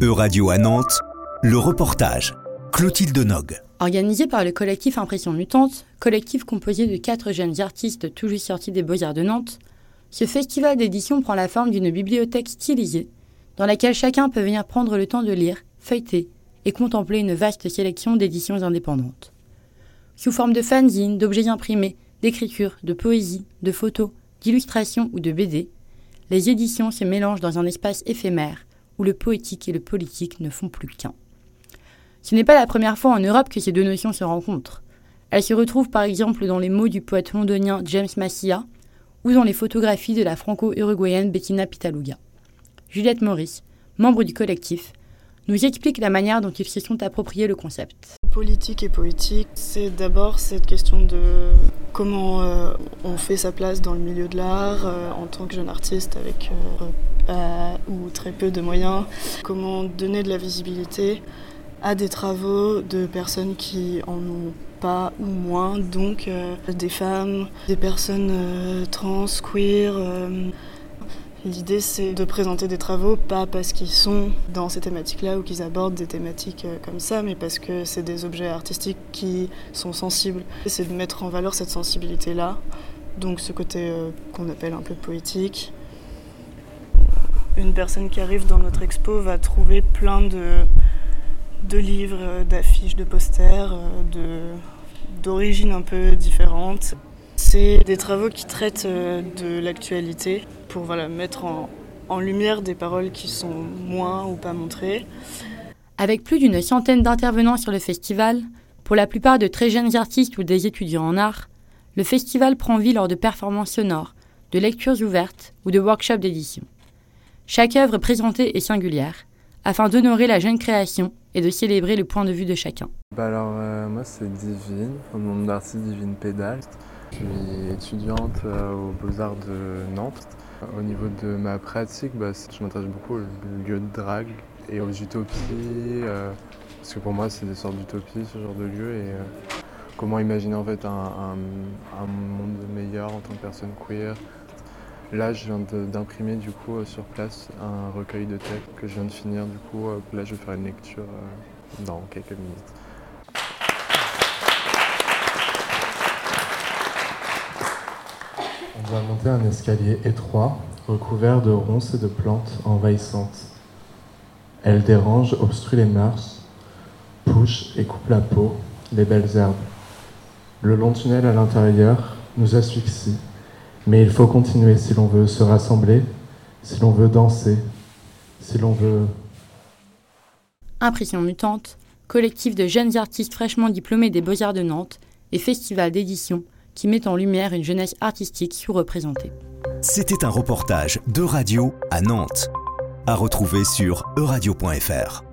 E-Radio à Nantes, le reportage. Clotilde Nog. Organisé par le collectif Impression Mutante, collectif composé de quatre jeunes artistes tout juste sortis des Beaux-Arts de Nantes, ce festival d'édition prend la forme d'une bibliothèque stylisée, dans laquelle chacun peut venir prendre le temps de lire, feuilleter et contempler une vaste sélection d'éditions indépendantes. Sous forme de fanzines, d'objets imprimés, d'écriture, de poésie, de photos, d'illustrations ou de BD, les éditions se mélangent dans un espace éphémère où le poétique et le politique ne font plus qu'un. Ce n'est pas la première fois en Europe que ces deux notions se rencontrent. Elles se retrouvent par exemple dans les mots du poète londonien James Massia ou dans les photographies de la franco-uruguayenne Bettina Pitaluga. Juliette Maurice, membre du collectif, nous explique la manière dont ils se sont appropriés le concept. Politique et poétique, c'est d'abord cette question de comment euh, on fait sa place dans le milieu de l'art euh, en tant que jeune artiste avec euh, ou très peu de moyens, comment donner de la visibilité à des travaux de personnes qui en ont pas ou moins, donc des femmes, des personnes trans, queer. L'idée, c'est de présenter des travaux, pas parce qu'ils sont dans ces thématiques-là ou qu'ils abordent des thématiques euh, comme ça, mais parce que c'est des objets artistiques qui sont sensibles. C'est de mettre en valeur cette sensibilité-là, donc ce côté euh, qu'on appelle un peu poétique. Une personne qui arrive dans notre expo va trouver plein de, de livres, d'affiches, de posters, euh, d'origines un peu différentes. C'est des travaux qui traitent de l'actualité, pour voilà, mettre en, en lumière des paroles qui sont moins ou pas montrées. Avec plus d'une centaine d'intervenants sur le festival, pour la plupart de très jeunes artistes ou des étudiants en art, le festival prend vie lors de performances sonores, de lectures ouvertes ou de workshops d'édition. Chaque œuvre présentée est singulière, afin d'honorer la jeune création et de célébrer le point de vue de chacun. Bah alors euh, moi c'est Divine, mon nom d'artiste Divine Pédale. Je suis étudiante euh, aux Beaux-Arts de Nantes. Au niveau de ma pratique, bah, je m'intéresse beaucoup aux lieux de drague et aux utopies, euh, parce que pour moi c'est des sortes d'utopies ce genre de lieux et euh, comment imaginer en fait un, monde meilleur en tant que personne queer. Là je viens d'imprimer du coup sur place un recueil de textes que je viens de finir du coup là je vais faire une lecture dans quelques minutes. On doit un escalier étroit, recouvert de ronces et de plantes envahissantes. Elle dérange, obstrue les mœurs, pousse et coupe la peau, les belles herbes. Le long tunnel à l'intérieur nous asphyxie, mais il faut continuer si l'on veut se rassembler, si l'on veut danser, si l'on veut... Impression mutante, collectif de jeunes artistes fraîchement diplômés des Beaux-Arts de Nantes et festival d'édition qui met en lumière une jeunesse artistique sous-représentée. C'était un reportage de radio à Nantes, à retrouver sur euradio.fr.